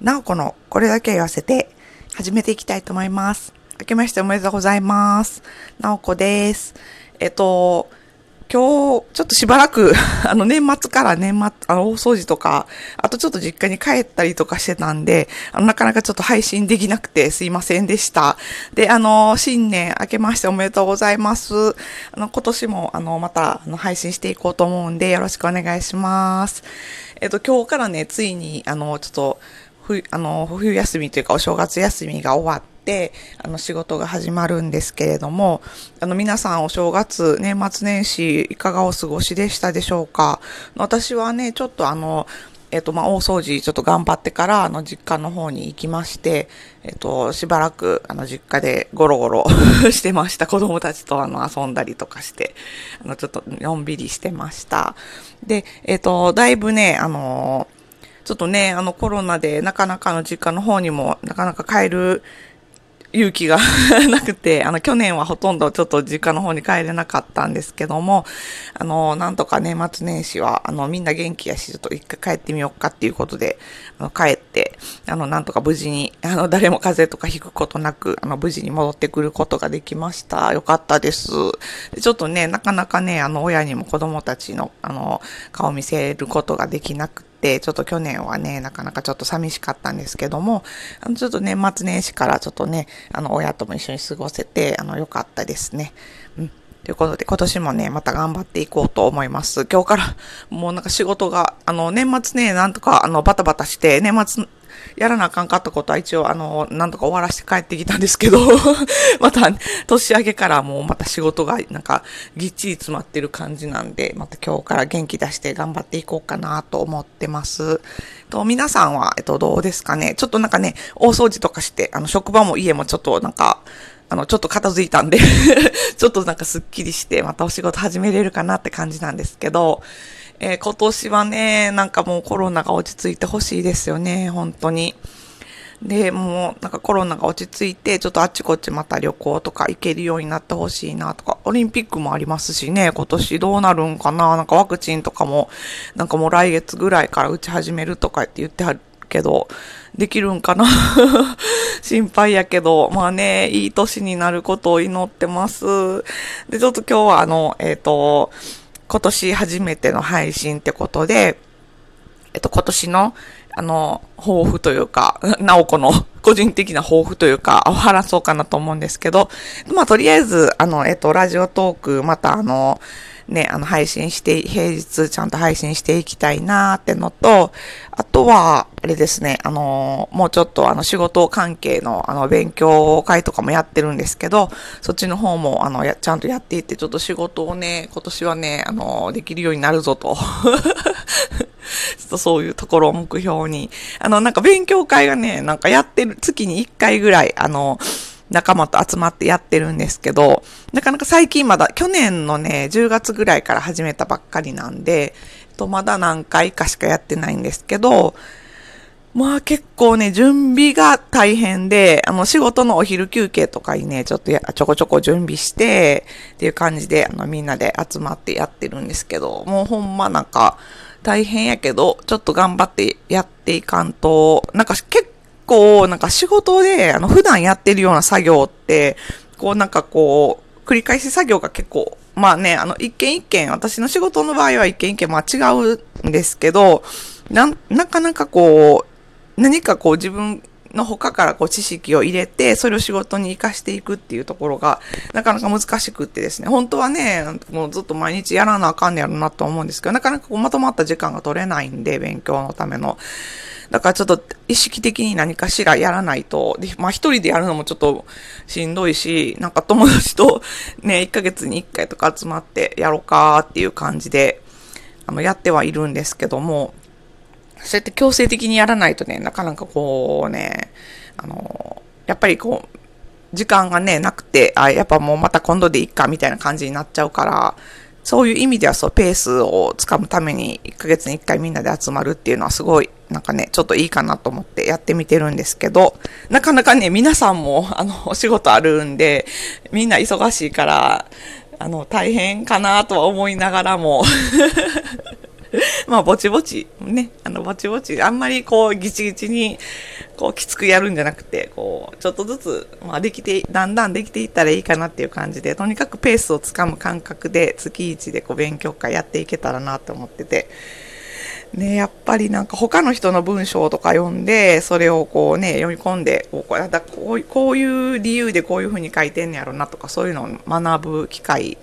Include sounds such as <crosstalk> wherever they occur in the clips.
なおこのこれだけ言わせて始めていきたいと思います。明けましておめでとうございます。なおこです。えっと、今日、ちょっとしばらく、<laughs> あの、年末から年末、あの、大掃除とか、あとちょっと実家に帰ったりとかしてたんで、あの、なかなかちょっと配信できなくてすいませんでした。で、あの、新年明けましておめでとうございます。あの、今年も、あの、また、あの、配信していこうと思うんで、よろしくお願いします。えっと、今日からね、ついに、あの、ちょっと、冬、あの、冬休みというか、お正月休みが終わって、あの、仕事が始まるんですけれども、あの、皆さんお正月、年末年始、いかがお過ごしでしたでしょうか？私はね、ちょっとあの、えっと、まあ、大掃除ちょっと頑張ってから、あの、実家の方に行きまして、えっと、しばらく、あの、実家でゴロゴロ <laughs> してました。子供たちと、あの、遊んだりとかして、あの、ちょっと、のんびりしてました。で、えっと、だいぶね、あの、ちょっとね、あのコロナでなかなかの実家の方にもなかなか帰る勇気が <laughs> なくて、あの去年はほとんどちょっと実家の方に帰れなかったんですけども、あの、なんとか年末年始は、あのみんな元気やし、ちょっと一回帰ってみようかっていうことで、あの帰って、あの、なんとか無事に、あの、誰も風邪とかひくことなく、あの、無事に戻ってくることができました。よかったです。でちょっとね、なかなかね、あの、親にも子供たちの、あの、顔見せることができなく、ちょっと去年はね、なかなかちょっと寂しかったんですけども、あの、ちょっと年末年始からちょっとね、あの、親とも一緒に過ごせて、あの、良かったですね。うん。ということで、今年もね、また頑張っていこうと思います。今日から、もうなんか仕事が、あの、年末ね、なんとか、あの、バタバタして、年末、やらなあかんかったことは一応、あの、なんとか終わらせて帰ってきたんですけど、<laughs> また、年明けからもうまた仕事が、なんか、ぎっちり詰まってる感じなんで、また今日から元気出して頑張っていこうかなと思ってます。と、皆さんは、えっと、どうですかね？ちょっとなんかね、大掃除とかして、あの、職場も家もちょっとなんか、あの、ちょっと片付いたんで <laughs> ちょっとなんかスッキリして、またお仕事始めれるかなって感じなんですけど、えー今年はね、なんかもうコロナが落ち着いてほしいですよね、本当に。で、もうなんかコロナが落ち着いて、ちょっとあっちこっちまた旅行とか行けるようになってほしいなとか、オリンピックもありますしね、今年どうなるんかな、なんかワクチンとかも、なんかもう来月ぐらいから打ち始めるとかって言ってはるけど、できるんかな <laughs> 心配やけど、まあね、いい年になることを祈ってます。で、ちょっと今日はあの、えっ、と、今年初めての配信ってことで、えっと、今年の、あの、抱負というか、なおこの <laughs> 個人的な抱負というか、お話そうかなと思うんですけど、まあ、とりあえず、あの、えっと、ラジオトーク、またあの、ね、あの、配信して、平日ちゃんと配信していきたいなーってのと、あとは、あれですね、あの、もうちょっとあの、仕事関係の、あの、勉強会とかもやってるんですけど、そっちの方も、あの、や、ちゃんとやっていって、ちょっと仕事をね、今年はね、あの、できるようになるぞと。<laughs> ちょっとそういうところを目標に。あの、なんか勉強会がね、なんかやってる、月に1回ぐらい、あの、仲間と集まってやってるんですけど、なかなか最近まだ、去年のね、10月ぐらいから始めたばっかりなんで、と、まだ何回かしかやってないんですけど、まあ結構ね、準備が大変で、あの仕事のお昼休憩とかにね、ちょっとやちょこちょこ準備して、っていう感じで、あのみんなで集まってやってるんですけど、もうほんまなんか大変やけど、ちょっと頑張ってやっていかんと、なんか結構構なんか仕事で、あの普段やってるような作業って、こうなんかこう、繰り返し作業が結構、まあね、あの、一件一件、私の仕事の場合は一件一件、まあ違うんですけど、な、なかなかこう、何かこう自分の他からこう知識を入れて、それを仕事に活かしていくっていうところが、なかなか難しくってですね、本当はね、もうずっと毎日やらなあかんねやろなと思うんですけど、なかなかこうまとまった時間が取れないんで、勉強のための。だからちょっと意識的に何かしらやらないと、でまあ一人でやるのもちょっとしんどいし、なんか友達とね、<laughs> 1ヶ月に1回とか集まってやろうかっていう感じで、あの、やってはいるんですけども、そうやって強制的にやらないとね、なかなかこうね、あの、やっぱりこう、時間がね、なくて、あ、やっぱもうまた今度でいいかみたいな感じになっちゃうから、そういう意味ではそう、ペースをつかむために1ヶ月に1回みんなで集まるっていうのはすごい、なんかね、ちょっといいかなと思ってやってみてるんですけど、なかなかね、皆さんも、あの、お仕事あるんで、みんな忙しいから、あの、大変かなとは思いながらも、<laughs> まあ、ぼちぼち、ね、あの、ぼちぼち、あんまりこう、ギチギチに、こう、きつくやるんじゃなくて、こう、ちょっとずつ、まあ、できて、だんだんできていったらいいかなっていう感じで、とにかくペースをつかむ感覚で、月一でこう、勉強会やっていけたらなと思ってて、ね、やっぱりなんか他の人の文章とか読んで、それをこうね、読み込んで、こうだこうこういう理由でこういうふうに書いてんねやろなとか、そういうのを学ぶ機会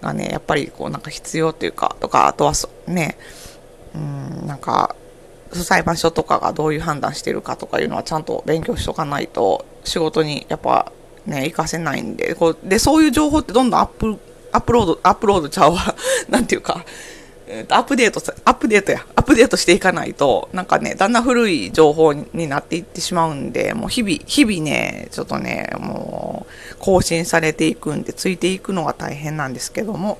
がね、やっぱりこうなんか必要というか、とか、あとはね、うん、なんか、裁判所とかがどういう判断してるかとかいうのはちゃんと勉強しとかないと、仕事にやっぱね、活かせないんで、こうで、そういう情報ってどんどんアップ、アップロード、アップロードちゃうわ、<laughs> なんていうか、えー、とアップデートアップデートや、アップデートしていかないと、なんかね、だんだん古い情報になっていってしまうんで、もう日々、日々ね、ちょっとね、もう、更新されていくんで、ついていくのが大変なんですけども、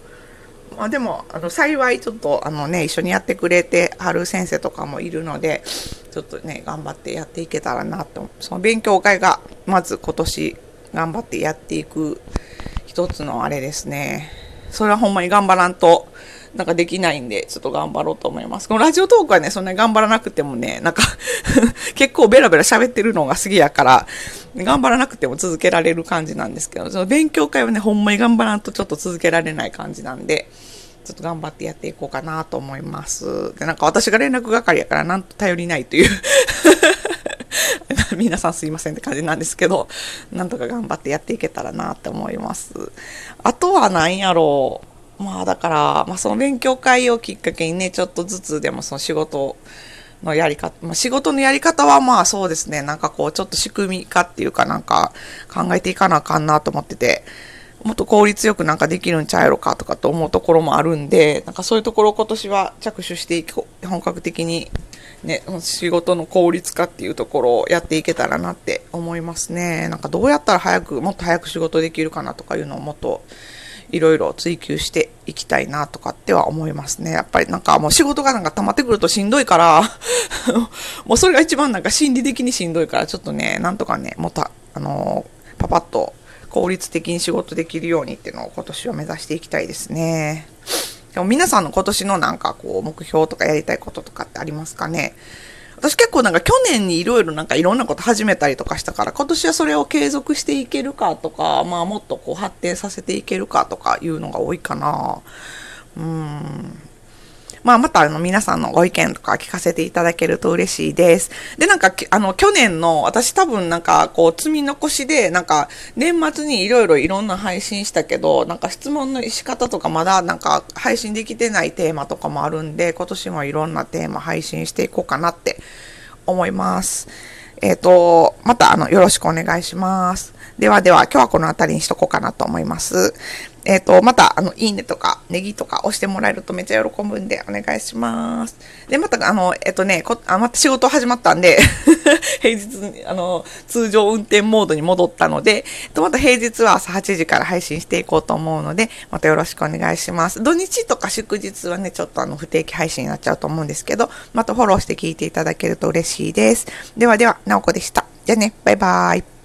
まあでも、あの、幸いちょっと、あのね、一緒にやってくれてはる先生とかもいるので、ちょっとね、頑張ってやっていけたらなと。その勉強会が、まず今年、頑張ってやっていく一つのあれですね。それはほんまに頑張らんと、なんかできないんで、ちょっと頑張ろうと思います。このラジオトークはね、そんなに頑張らなくてもね、なんか <laughs> 結構ベラベラ喋ってるのが好きやから、頑張らなくても続けられる感じなんですけど、その勉強会はね、ほんまに頑張らんとちょっと続けられない感じなんで、ちょっと頑張ってやっていこうかなと思います。で、なんか私が連絡係やからなんと頼りないという皆さんすいませんって感じなんですけど、なんとか頑張ってやっていけたらなって思います。あとは何やろう。まあだから、まあその勉強会をきっかけにね、ちょっとずつでもその仕事のやり方、まあ仕事のやり方はまあそうですね、なんかこうちょっと仕組み化っていうかなんか考えていかなあかんなと思ってて、もっと効率よくなんかできるんちゃうやろかとかと思うところもあるんで、なんかそういうところを今年は着手して、本格的にね、仕事の効率化っていうところをやっていけたらなって思いますね。なんかどうやったら早く、もっと早く仕事できるかなとかいうのをもっといろいろ追求していきたいなとかっては思いますね。やっぱりなんかもう仕事がなんか溜まってくるとしんどいから <laughs> もうそれが一番なんか心理的にしんどいから、ちょっとね、なんとかね、もた、あのー、パパッと効率的に仕事できるようにっていうのを今年は目指していきたいですね。でも皆さんの今年のなんかこう目標とかやりたいこととかってありますかね？私結構なんか去年にいろいろなんかいろんなこと始めたりとかしたから今年はそれを継続していけるかとか、まあもっとこう発展させていけるかとかいうのが多いかな。うん。まあ、またあの皆さんのご意見とか聞かせていただけると嬉しいです。で、なんか、あの、去年の、私多分なんか、こう、積み残しで、なんか、年末にいろいろいろんな配信したけど、なんか質問の仕方とかまだなんか配信できてないテーマとかもあるんで、今年もいろんなテーマ配信していこうかなって思います。えっ、ー、と、またあの、よろしくお願いします。ではでは、今日はこの辺りにしとこうかなと思います。えっ、ー、と、また、あの、いいねとか、ネギとか押してもらえるとめっちゃ喜ぶんで、お願いします。で、また、あの、えっ、ー、とね、こあまた仕事始まったんで <laughs> 平日、あの、通常運転モードに戻ったので、とまた平日は朝8時から配信していこうと思うので、またよろしくお願いします。土日とか祝日はね、ちょっとあの、不定期配信になっちゃうと思うんですけど、またフォローして聞いていただけると嬉しいです。ではでは、なおこでした。じゃあね、バイバーイ。